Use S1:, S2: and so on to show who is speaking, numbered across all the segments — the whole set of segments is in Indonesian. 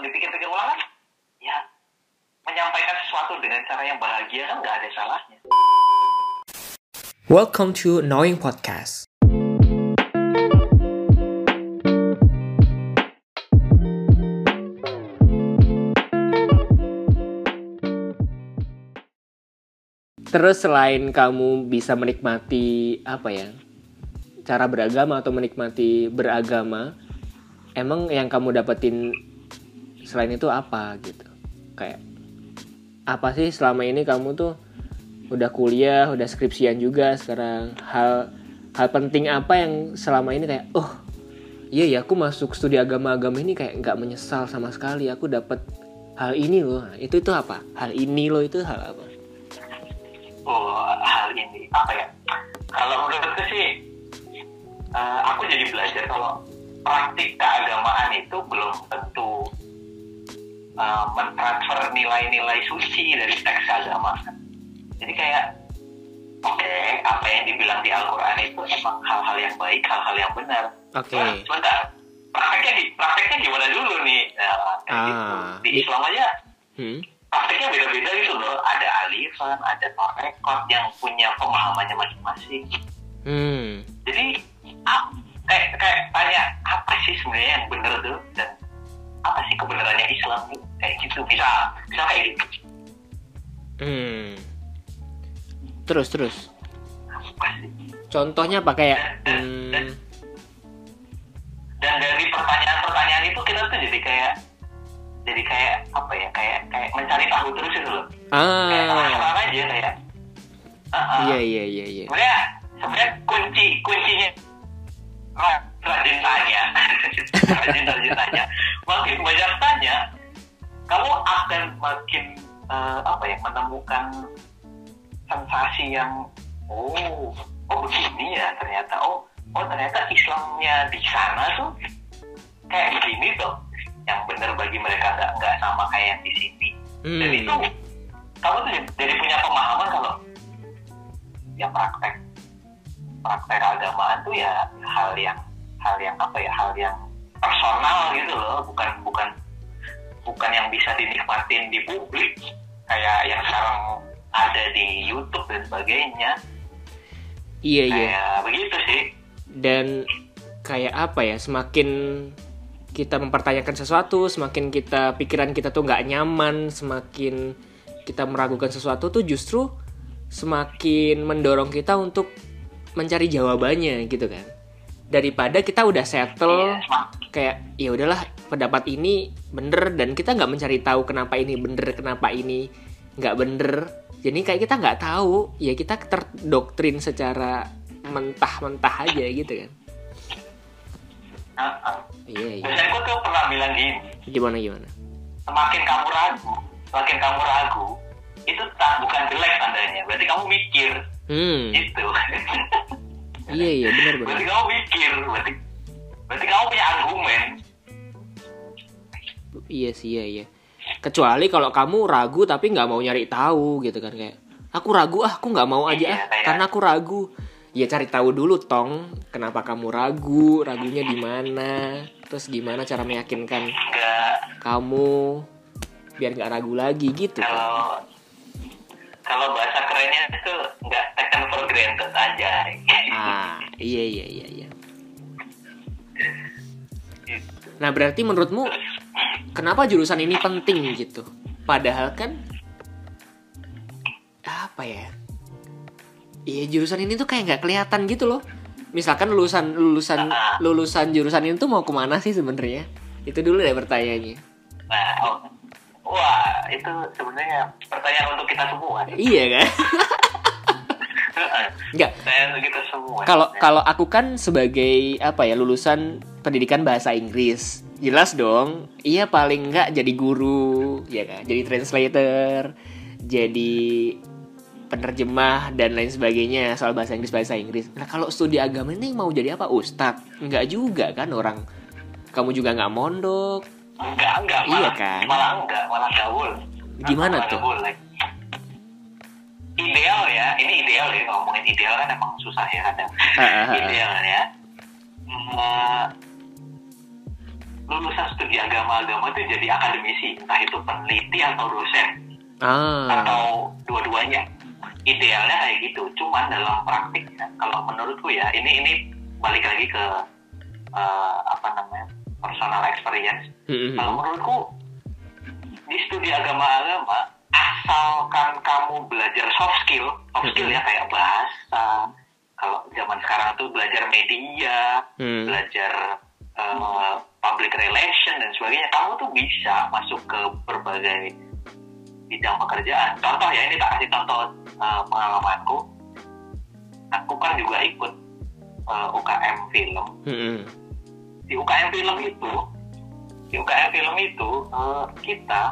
S1: dipikir-pikir ulang kan ya menyampaikan sesuatu dengan cara yang bahagia kan nggak ada salahnya
S2: Welcome to Knowing Podcast. Terus selain kamu bisa menikmati apa ya? Cara beragama atau menikmati beragama, emang yang kamu dapetin selain itu apa gitu? Kayak apa sih selama ini kamu tuh udah kuliah, udah skripsian juga sekarang. Hal hal penting apa yang selama ini kayak oh iya ya aku masuk studi agama-agama ini kayak nggak menyesal sama sekali. Aku dapat hal ini loh. Nah, Itu itu apa? Hal ini loh itu hal apa?
S1: oh hal ini apa ya kalau menurutku sih eh, aku jadi belajar kalau praktik keagamaan itu belum tentu eh, mentransfer nilai-nilai suci dari teks keagamaan jadi kayak oke apa yang dibilang di Al-Quran itu emang hal-hal yang baik hal-hal yang benar
S2: Oke.
S1: Nah, sebentar prakteknya di prakteknya gimana dulu nih nah, kayak gitu.
S2: Ah,
S1: di Islam aja
S2: Hmm?
S1: prakteknya beda-beda gitu loh ada alifan ada torekot yang punya pemahamannya masing-masing
S2: Hmm.
S1: jadi ap- kayak kayak tanya apa sih sebenarnya yang bener tuh dan apa sih kebenarannya Islam kayak gitu bisa bisa kayak gitu
S2: Hmm. Terus terus. Contohnya apa kayak hmm,
S1: dan dari pertanyaan-pertanyaan itu kita tuh jadi kayak jadi kayak apa ya kayak kayak mencari tahu terus itu loh kayak
S2: ah
S1: penasaran aja kayak ah.
S2: iya iya iya iya.
S1: sebenarnya sebenarnya kunci kuncinya ra- rajin tanya. Rajin rajin tanya. Makin banyak tanya kamu akan makin eh, apa ya menemukan sensasi yang oh oh begini ya ternyata. Oh oh ternyata Islamnya di sana tuh kayak begini tuh yang benar bagi mereka nggak nggak sama kayak yang di sini. Dan itu
S2: Hmm.
S1: kamu tuh jadi- jadi punya pemahaman kalau ya praktek praktek agamaan tuh ya hal yang hal yang apa ya hal yang personal gitu loh bukan bukan bukan yang bisa dinikmatin di publik. Kayak yang sekarang ada di YouTube dan sebagainya.
S2: Iya iya.
S1: kayak begitu sih.
S2: Dan kayak apa ya semakin kita mempertanyakan sesuatu semakin kita pikiran kita tuh nggak nyaman semakin kita meragukan sesuatu tuh justru semakin mendorong kita untuk mencari jawabannya gitu kan daripada kita udah settle
S1: Iya,
S2: kayak ya udahlah pendapat ini bener dan kita nggak mencari tahu kenapa ini bener kenapa ini nggak bener. Jadi kayak kita nggak tahu ya kita terdoktrin secara mentah-mentah aja gitu kan. Iya iya.
S1: Dosenku tuh pernah bilang gini
S2: gimana gimana?
S1: Semakin kamu ragu semakin kamu ragu itu tak bukan jelek tandanya. Berarti kamu mikir.
S2: Hmm.
S1: Gitu
S2: iya iya benar benar.
S1: Berarti kamu mikir berarti berarti kamu punya argumen.
S2: Iya sih iya iya. Kecuali kalau kamu ragu tapi nggak mau nyari tahu gitu kan kayak aku ragu ah aku nggak mau aja
S1: Iya,
S2: ah
S1: kayak-
S2: karena aku ragu. Ya cari tahu dulu tong kenapa kamu ragu ragunya di mana terus gimana cara meyakinkan
S1: enggak
S2: kamu biar nggak ragu lagi gitu kan
S1: kalau bahasa kerennya itu nggak taken for granted aja.
S2: Ah iya iya iya iya.
S1: Gitu.
S2: nah berarti menurutmu kenapa jurusan ini penting gitu? Padahal kan apa ya? Iya jurusan ini tuh kayak nggak kelihatan gitu loh. Misalkan lulusan lulusan lulusan jurusan ini tuh mau ke mana sih sebenarnya? Itu dulu deh pertanyaannya.
S1: Nah oh. Itu sebenarnya pertanyaan untuk kita semua.
S2: Iya kan? Nggak.
S1: Pertanyaan untuk kita semua.
S2: Kalau kalau aku kan sebagai apa ya lulusan pendidikan bahasa Inggris. Jelas dong iya paling nggak jadi guru ya kan? Jadi translator jadi penerjemah dan lain sebagainya soal bahasa Inggris bahasa Inggris. Nah kalau studi agama ini mau jadi apa? Ustadz? Nggak juga kan orang. Kamu juga nggak mondok
S1: enggak enggak
S2: Iya
S1: malah,
S2: kan?
S1: malah enggak malah gaul
S2: Gimana
S1: Malah
S2: tuh?
S1: nggak boleh. ideal ya ini ideal ya ngomongin ideal kan emang susah ya kadang ideal ya Hmm, lulusan studi agama-agama itu jadi akademisi entah itu peneliti atau dosen
S2: ah
S1: atau dua-duanya idealnya kayak gitu cuman dalam praktiknya kalau menurutku ya ini ini balik lagi ke eh, apa namanya personal experience
S2: Mm-mm.
S1: kalau menurutku di studi agama-agama asalkan kamu belajar soft skill soft skill ya kayak bahasa kalau zaman sekarang tuh belajar media
S2: Hmm.
S1: belajar eh, public relation dan sebagainya kamu tuh bisa masuk ke berbagai bidang pekerjaan contoh ya ini tak kasih contoh eh, pengalamanku aku kan juga ikut eh, UKM film
S2: Mm-mm.
S1: Di UKM film itu di UKM film itu eh, kita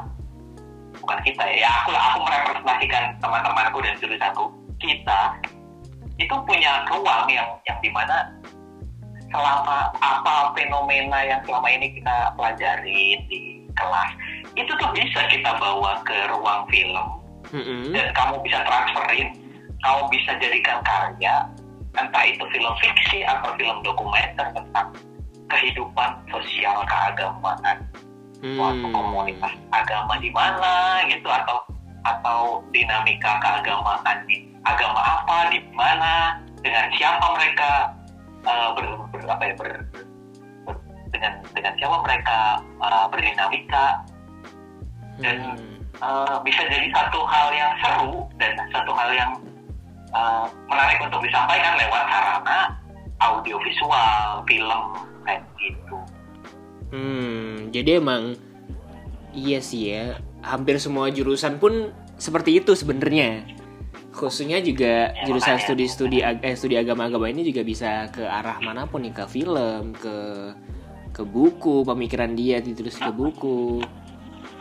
S1: bukan kita ya ya aku aku merepresentasikan teman-temanku dan jurusanku kita itu punya ruang yang yang di mana selama apa fenomena yang selama ini kita pelajari di kelas itu tuh bisa kita bawa ke ruang film
S2: Mm-mm.
S1: dan kamu bisa transferin, kamu bisa jadikan karya, entah itu film fiksi atau film dokumenter tentang kehidupan sosial keagamaan suatu
S2: Hmm.
S1: komunitas agama di mana gitu atau atau dinamika keagamaan di agama apa di mana dengan siapa mereka eh, ber, ber- apa ya ber, ber- dengan dengan siapa mereka eh, berdinamika dan
S2: Hmm.
S1: eh, bisa jadi satu hal yang seru dan satu hal yang eh, menarik untuk disampaikan lewat sarana audiovisual film kayak gitu.
S2: Hmm, jadi emang iya sih ya. Hampir semua jurusan pun seperti itu sebenarnya. Khususnya juga
S1: Ya,
S2: jurusan studi-studi ag- eh, studi agama-agama ini juga bisa ke arah mana pun nih, ke film, ke ke buku, pemikiran dia ditulis ke buku.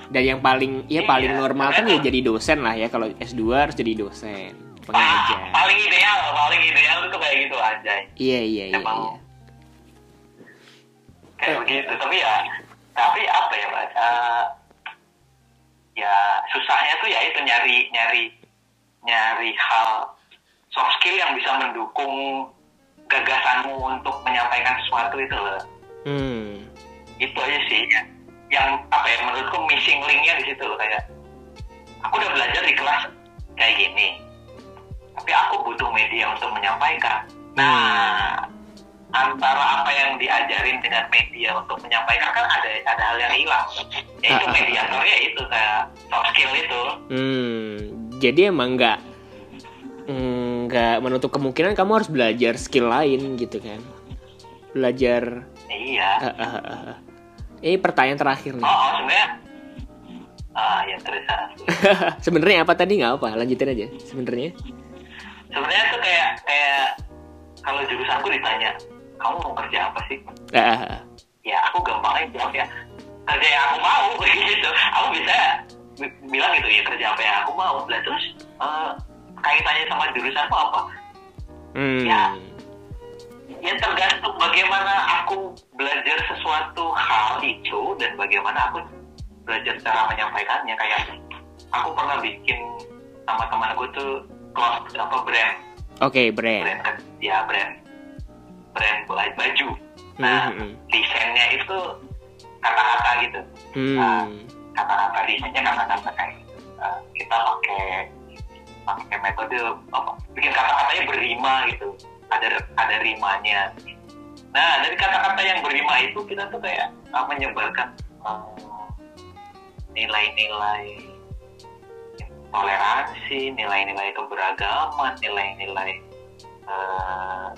S2: Dan yang paling ya
S1: Iya,
S2: paling normal kan ya jadi dosen lah ya kalau S2 harus jadi dosen,
S1: Ah,
S2: pengajar.
S1: paling ideal, paling ideal itu kayak gitu aja.
S2: Iya iya iya
S1: Emang
S2: iya.
S1: Kayak begitu. tapi ya tapi apa ya Mas? Eh, ya susahnya tuh ya itu nyari nyari nyari hal soft skill yang bisa mendukung gagasanmu untuk menyampaikan sesuatu itu loh.
S2: Hmm.
S1: itu aja sih. Yang, yang apa ya menurutku missing linknya di situ loh kayak aku udah belajar di kelas kayak gini tapi aku butuh media untuk menyampaikan. Nah antara apa yang diajarin dengan media untuk menyampaikan kan ada ada hal yang hilang yaitu
S2: Ah, ah, ah.
S1: mediatornya itu kayak soft skill itu
S2: Hmm, jadi emang nggak mm, nggak menutup kemungkinan kamu harus belajar skill lain gitu kan? Belajar.
S1: iya
S2: ah, ah, ah. Ini pertanyaan terakhir
S1: oh,
S2: nih.
S1: oh sebenarnya ah ya terus.
S2: Sebenarnya apa tadi nggak apa? Lanjutin aja. Sebenarnya.
S1: sebenarnya tuh kayak kayak kalau jurusanku ditanya kamu mau kerja apa sih
S2: ah.
S1: ya aku gampang aja jawab ya kerja yang aku mau gitu aku bisa bi- bilang gitu ya kerja apa yang aku mau lah terus eh, kaitannya sama jurusanku apa
S2: Hmm.
S1: Ya. ya tergantung bagaimana aku belajar sesuatu hal itu dan bagaimana aku belajar cara menyampaikannya kayak aku pernah bikin sama teman aku tuh cloth apa brand
S2: Oke, brand.
S1: brand kan ya brand brand buat baju nah
S2: Hmm, hmm,
S1: desainnya itu kata-kata gitu
S2: hmm.
S1: Ah. kata-kata desainnya kata-kata kayak gitu. Uh, kita pakai pakai metode apa bikin kata-katanya berrima gitu ada ada rimanya nah dari kata-kata yang berrima itu kita tuh kayak uh, menyebarkan uh, nilai-nilai toleransi nilai-nilai keberagaman nilai-nilai uh,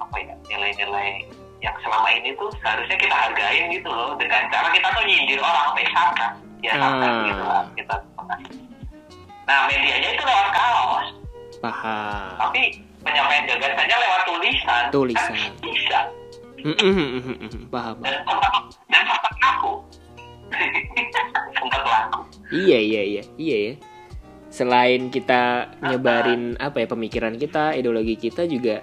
S1: apa ya nilai-nilai yang selama ini tuh seharusnya kita hargain gitu loh dengan cara kita tuh nyindir orang sampai sana ya sana
S2: Ah.
S1: gitu lah kita nah medianya itu lewat kaos
S2: Paham.
S1: tapi penyampaian gagasannya lewat tulisan
S2: Tulisan.
S1: kan bisa
S2: Hmm, hmm, hmm, hmm, hmm. Paham.
S1: dan sempat dan sempat laku sempat laku
S2: Iya iya iya iya ya. Selain kita nyebarin apa ya pemikiran kita, ideologi kita juga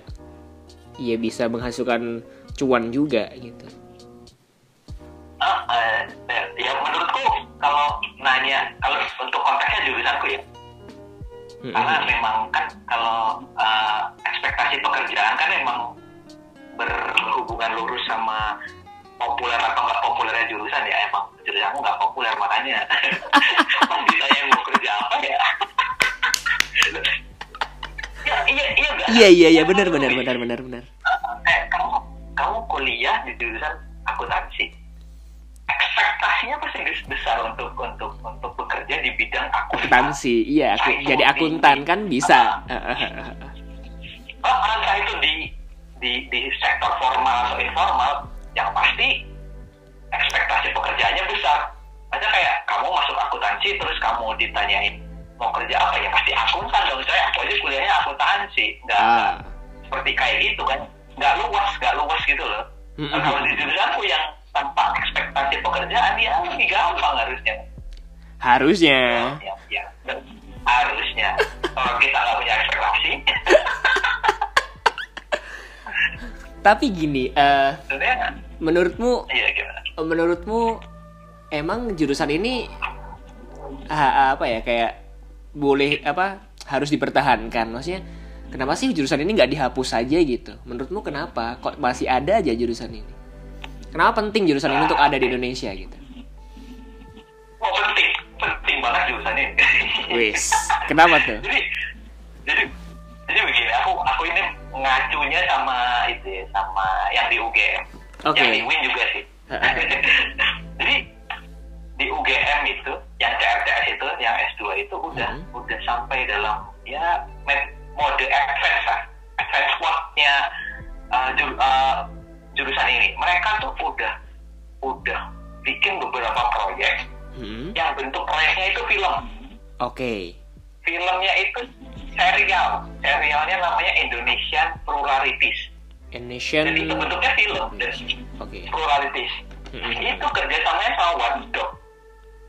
S2: ya bisa menghasilkan cuan juga gitu.
S1: Ah, eh, eh, ya menurutku kalau nanya kalau untuk konteksnya jurusanku ya.
S2: Hmm,
S1: karena memang kan kalau eh, ekspektasi pekerjaan kan memang berhubungan lurus sama populer atau nggak populernya jurusan ya emang jurusan aku nggak populer makanya. Pas ditanya mau kerja apa ya ya iya iya
S2: iya iya iya
S1: Ya,
S2: benar benar benar benar benar.
S1: Eh, kamu kamu kuliah di jurusan akuntansi. Ekspektasinya pasti bes- besar untuk untuk untuk bekerja di bidang akuntansi
S2: iya aku
S1: Nah,
S2: jadi
S1: di-
S2: akuntan kan bisa.
S1: Oh, entah itu di di di sektor formal atau informal yang pasti ekspektasi pekerjaannya besar. Aja kayak kamu masuk akuntansi terus kamu ditanyain mau kerja apa ya? Pasti akuntan dong saya aku aja kuliahnya akuntansi. Nggak
S2: ah.
S1: seperti kayak gitu kan. Nggak luas nggak luas gitu loh.
S2: Mm-mm.
S1: Nah, kalau di jurusanku yang tanpa ekspektasi pekerjaan ya lebih gampang harusnya.
S2: Harusnya.
S1: Ya, ya. Dan harusnya. Kalau kita nggak punya ekspektasi.
S2: Tapi gini eh
S1: sebenarnya
S2: menurutmu
S1: iya gimana?
S2: menurutmu emang jurusan ini apa ya kayak boleh apa harus dipertahankan. Maksudnya kenapa sih jurusan ini nggak dihapus saja gitu? Menurutmu kenapa? Kok masih ada aja jurusan ini? Kenapa penting jurusan ini untuk ada di Indonesia gitu?
S1: Oh penting, penting banget jurusan ini.
S2: wis kenapa tuh?
S1: Jadi, jadi, jadi begini, aku aku ini ngacunya sama itu ya, sama yang di UGM,
S2: Oke.
S1: yang di UIN juga sih. jadi di UGM itu, yang CRTS itu, yang S2 itu udah
S2: Hmm.
S1: udah sampai dalam ya mode advance lah, advance mode-nya uh, ju- uh, jurusan ini. Mereka tuh udah udah bikin beberapa proyek
S2: Hmm,
S1: yang bentuk proyeknya itu film.
S2: Oke.
S1: Filmnya itu serial. Serialnya namanya Indonesian Pluralities.
S2: Indonesian
S1: jadi itu bentuknya film.
S2: Oke.
S1: Pluralities.
S2: Mm-mm.
S1: itu kerjasamanya sama Watchdog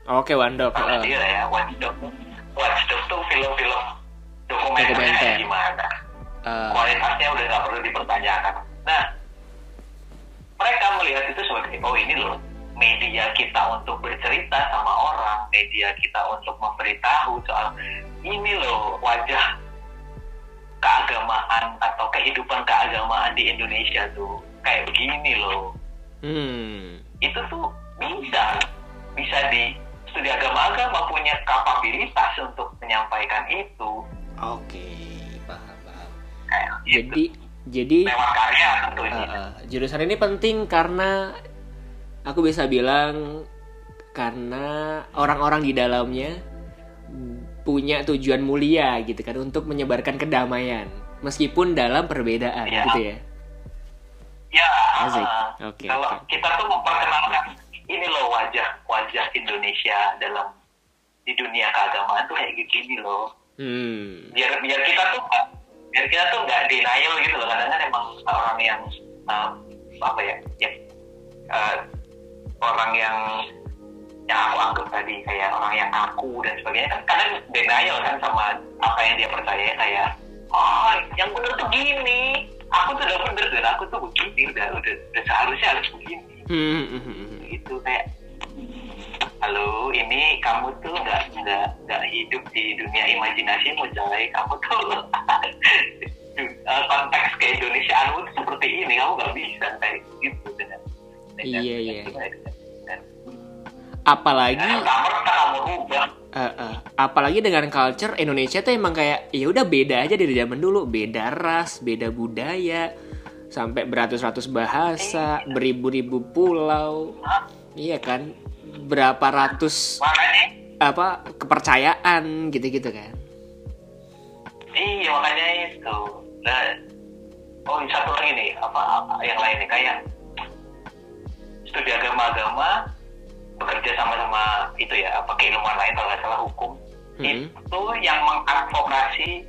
S2: oke Wandok
S1: sama
S2: eh.
S1: dia ya Watchdog Watchdog tuh film-film
S2: Dokumenter.
S1: kayak gimana?
S2: Eh,
S1: kualitasnya udah nggak perlu dipertanyakan. Nah mereka melihat itu sebagai oh ini loh media kita untuk bercerita sama orang media kita untuk memberitahu soal ini loh wajah keagamaan atau kehidupan keagamaan di Indonesia tuh kayak begini loh.
S2: Hmm.
S1: Itu tuh bisa bisa di studi agama-agama punya kapabilitas untuk menyampaikan itu
S2: oke paham paham
S1: kayak gitu.
S2: jadi jadi
S1: lewat karya tentunya
S2: Uh, uh, jurusan ini penting karena aku bisa bilang karena orang-orang di dalamnya punya tujuan mulia gitu kan untuk menyebarkan kedamaian meskipun dalam perbedaan
S1: Iya.
S2: gitu ya.
S1: Ya,
S2: Asik.
S1: uh,
S2: Oke,
S1: kalau
S2: oke.
S1: kita tuh memperkenalkan Indonesia dalam di dunia keagamaan tuh kayak gini loh.
S2: Hmm.
S1: Biar biar kita tuh biar kita tuh nggak denial gitu loh. Kadang-kadang emang orang yang um, apa ya, ya uh, orang yang yang aku anggap tadi kayak orang yang aku dan sebagainya kan kadang denial kan sama apa yang dia percaya kayak oh yang bener tuh gini aku tuh udah bener dan aku tuh begini udah udah, udah seharusnya harus begini
S2: Hmm, hmm, hmm, hmm.
S1: itu kayak halo ini kamu tuh nggak nggak nggak hidup di dunia imajinasimu coy. Kamu tuh eh, konteks keindonesiaanmu tuh seperti ini. Kamu nggak bisa kayak gitu dengan dengan-
S2: Iya, iya. Apalagi
S1: kamu rubah
S2: uh, uh, apalagi dengan culture Indonesia tuh emang kayak ya udah beda aja dari zaman dulu, beda ras, beda budaya, sampai beratus-ratus bahasa, beribu-ribu pulau. Iya kan? Berapa ratus
S1: makanya.
S2: apa kepercayaan gitu-gitu kan?
S1: Iya makanya itu. Nah, oh satu lagi nih apa, apa yang lain nih kayak studi agama-agama bekerja sama-sama itu ya apa keilmuan lain kalau nggak salah hukum.
S2: Hmm.
S1: itu yang mengadvokasi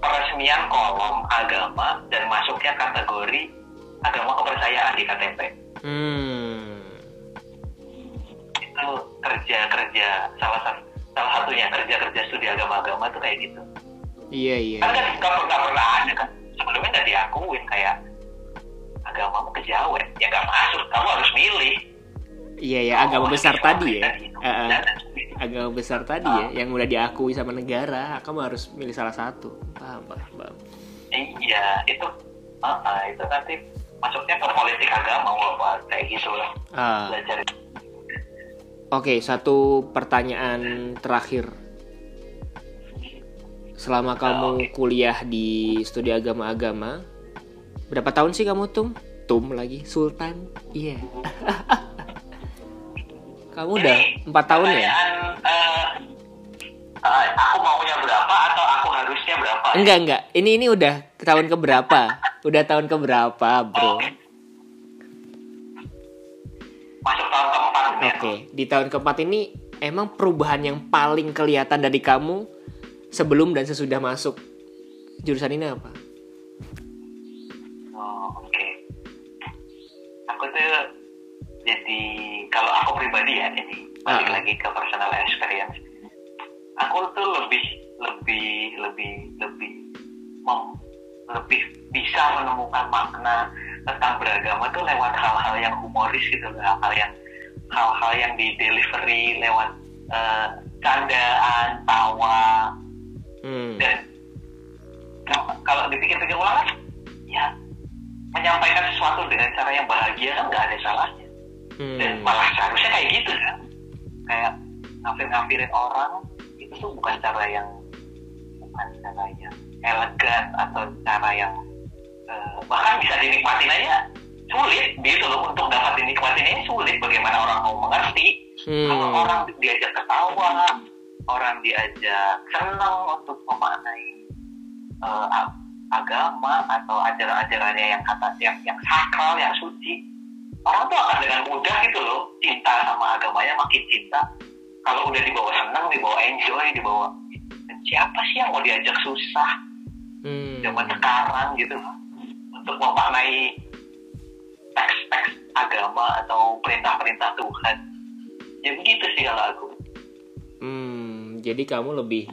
S1: peresmian kolom agama dan masuknya kategori agama kepercayaan di KTP
S2: hmm
S1: kerja kerja salah satu salah satunya kerja kerja studi agama-agama tuh kayak gitu.
S2: Iya iya
S1: kan kan nggak pernah pernah ada kan. Sebelumnya nggak diakuin kayak agamamu kejawen ya nggak masuk kamu harus milih.
S2: Iya ya agama
S1: Oh,
S2: besar tadi ya.
S1: dari
S2: Uh, uh, agama besar tadi ya yang udah diakui sama negara kamu harus milih salah satu. Paham paham, paham.
S1: iya itu ah, ah, itu nanti masuknya ke politik agama apa kayak gitu lah.
S2: Ah,
S1: belajar
S2: Oke, satu pertanyaan terakhir. Selama kamu kuliah di studi agama-agama, berapa tahun sih kamu tum? Tum lagi, Sultan? Iya. kamu udah empat tahun ya?
S1: Eh, eh, aku maunya berapa atau aku harusnya berapa
S2: Enggak enggak. Ini ini udah tahun keberapa? Udah tahun keberapa, bro? Oke, di tahun keempat ini emang perubahan yang paling kelihatan dari kamu sebelum dan sesudah masuk jurusan ini apa?
S1: Oh, oke. Aku tuh jadi kalau aku pribadi ya ini balik
S2: Ah.
S1: lagi ke personal experience. Aku tuh lebih lebih lebih lebih mem- lebih bisa menemukan makna tentang beragama tuh lewat hal-hal yang humoris gitu hal-hal yang hal-hal yang di delivery lewat eh, candaan, tawa,
S2: Hmm.
S1: dan kalau- dipikir-pikir ulang kan ya menyampaikan sesuatu dengan cara yang bahagia kan nggak ada salahnya dan
S2: Hmm.
S1: malah seharusnya kayak gitu kan kayak ngafir-ngafirin orang itu tuh bukan cara yang bukan cara yang elegan atau cara yang eh, bahkan bisa dinikmatin aja sulit gitu loh untuk dapat dinikmatin ini sulit bagaimana orang mau mengerti kalau
S2: Hmm.
S1: orang diajak ketawa, orang diajak senang untuk memaknai a- agama atau ajaran-ajarannya yang kata yang yang sakral, yang suci, orang tuh akan dengan mudah gitu loh cinta sama agamanya makin cinta. Kalau udah dibawa senang, dibawa enjoy, dibawa siapa sih yang mau diajak susah
S2: Hmm.
S1: zaman sekarang gitu untuk memaknai teks-teks agama atau perintah-perintah Tuhan. Ya begitu sih kalau aku.
S2: Hmm, jadi kamu lebih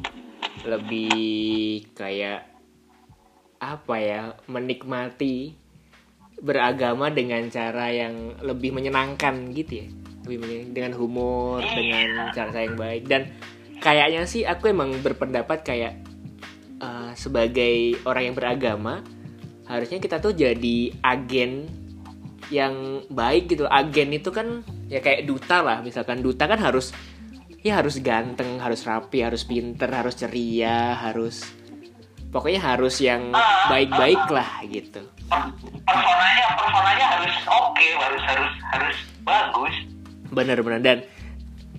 S2: lebih kayak apa ya menikmati beragama dengan cara yang lebih menyenangkan gitu ya lebih menyen- dengan humor dengan cara yang baik dan kayaknya sih aku emang berpendapat kayak eh, sebagai orang yang beragama harusnya kita tuh jadi agen yang baik gitu. Agen itu kan ya kayak duta lah. Misalkan duta kan harus ya harus ganteng harus rapi harus pinter harus ceria harus pokoknya harus yang baik-baik lah gitu.
S1: Personanya, personanya harus oke, harus harus harus bagus.
S2: bener-bener. Dan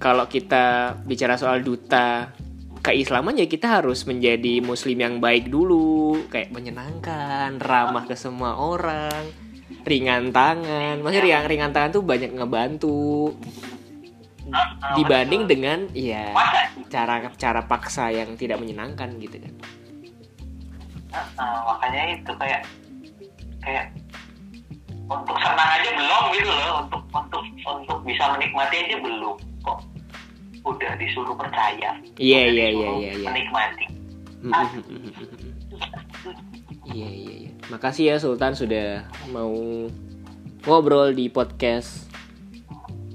S2: kalau kita bicara soal duta keislaman ya kita harus menjadi muslim yang baik dulu. Kayak menyenangkan ramah ke semua orang ringan tangan. Maksudnya ringan, ringan tangan tuh banyak ngebantu dibanding dengan ya cara cara paksa yang tidak menyenangkan gitu kan.
S1: Nah, makanya itu kayak kayak untuk senang aja belum gitu loh. Untuk untuk untuk bisa menikmati aja belum kok. Udah disuruh percaya.
S2: Iya,
S1: udah
S2: iya,
S1: disuruh
S2: iya, iya, iya.
S1: menikmati
S2: Iya iya iya. Makasih ya Sultan sudah mau ngobrol di podcast.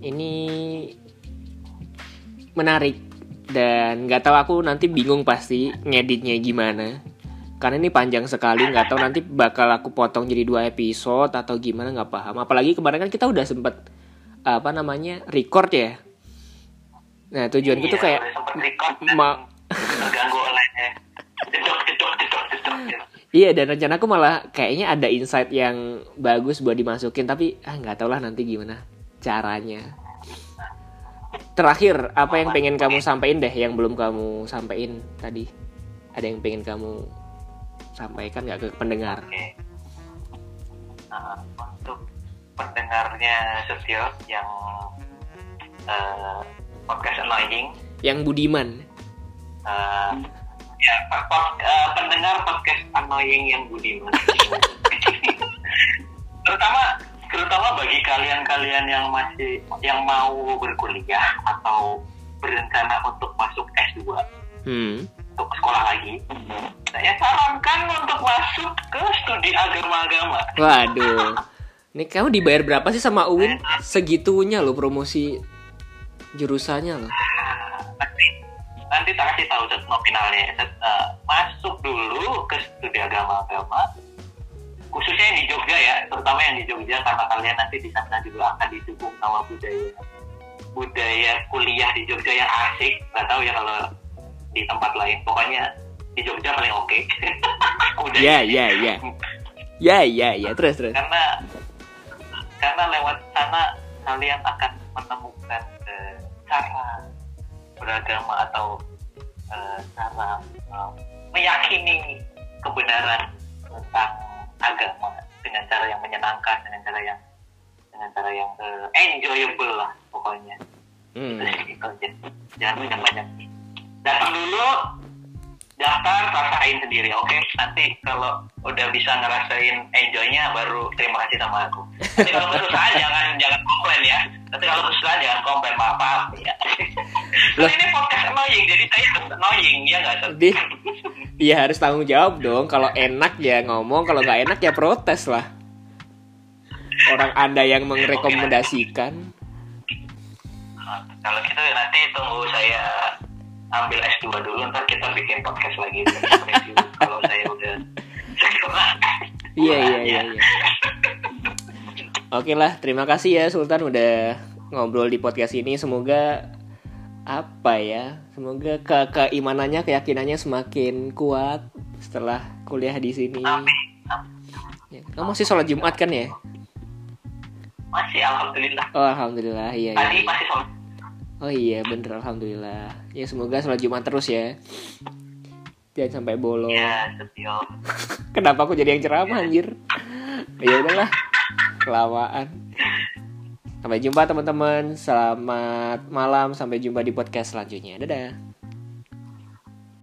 S2: Ini menarik dan nggak tahu aku nanti bingung pasti ngeditnya gimana. Karena ini panjang sekali nggak tahu nanti bakal aku potong jadi dua episode atau gimana nggak paham. Apalagi kemarin kan kita udah sempet apa namanya record ya. Nah tujuanku tuh
S1: Iya,
S2: kayak
S1: record dan
S2: ma-
S1: terganggu
S2: Iya dan rencana aku malah kayaknya ada insight yang bagus buat dimasukin tapi ah nggak tau lah nanti gimana caranya. Terakhir apa yang pengen kamu sampaikan deh yang belum kamu sampaikan tadi? Ada yang pengen kamu sampaikan nggak ke pendengar?
S1: Oke. Nah, untuk pendengarnya Setio yang eh, podcast annoying,
S2: Yang Budiman.
S1: eh, ya pod- eh, pendengar podcast annoying yang budiman. terutama terutama bagi kalian-kalian yang masih yang mau berkuliah atau berencana untuk masuk S2
S2: Hmm.
S1: untuk sekolah lagi. Saya sarankan untuk masuk ke studi agama-agama.
S2: Waduh. Ini kamu dibayar berapa sih sama UIN? Segitunya loh promosi jurusannya loh.
S1: Nanti tak kasih tahu set nominalnya Set, eh, masuk dulu ke studi agama-agama khususnya yang di Jogja ya terutama yang di Jogja karena kalian nanti di sana juga akan didukung sama budaya budaya kuliah di Jogja yang asik nggak tahu ya kalau di tempat lain pokoknya di Jogja paling oke
S2: Ya, ya, ya. Ya, ya, ya. Terus, terus.
S1: karena karena lewat sana kalian akan menemukan eh, cara beragama atau eh, cara eh, meyakini kebenaran tentang agama dengan cara yang menyenangkan dengan cara yang dengan cara yang eh, enjoyable lah pokoknya.
S2: Hmm.
S1: itu aja jangan banyak banyak. Datang dulu daftar rasain sendiri oke? Nanti kalau udah bisa ngerasain enjoynya baru terima kasih sama aku. Nanti kalau kesusahan jangan jangan komplain ya. Nanti kalau kesusahan jangan komplain maaf maaf. Ya
S2: Loh.
S1: ini podcast annoying jadi saya harus annoying ya nggak Sat?
S2: Di, Iya harus tanggung jawab dong. Kalau enak ya ngomong, kalau nggak enak ya protes lah. Orang anda yang merekomendasikan.
S1: Kalau gitu nanti tunggu saya ambil S2 dulu ntar kita bikin podcast lagi kalau saya udah
S2: Iya iya iya. iya. Oke lah, terima kasih ya Sultan udah ngobrol di podcast ini. Semoga apa ya? Semoga ke keimanannya, keyakinannya semakin kuat setelah kuliah di sini. Ya, Kamu masih sholat Jumat kan ya?
S1: masih alhamdulillah
S2: Oh alhamdulillah, iya iya.
S1: masih
S2: Oh iya bener alhamdulillah. Ya semoga sholat Jumat terus ya. Jangan sampai bolong.
S1: ya
S2: Kenapa aku jadi yang ceramah anjir? Ya udahlah. Kelamaan. Sampai jumpa teman-teman. Selamat malam. Sampai jumpa di podcast selanjutnya. Dadah.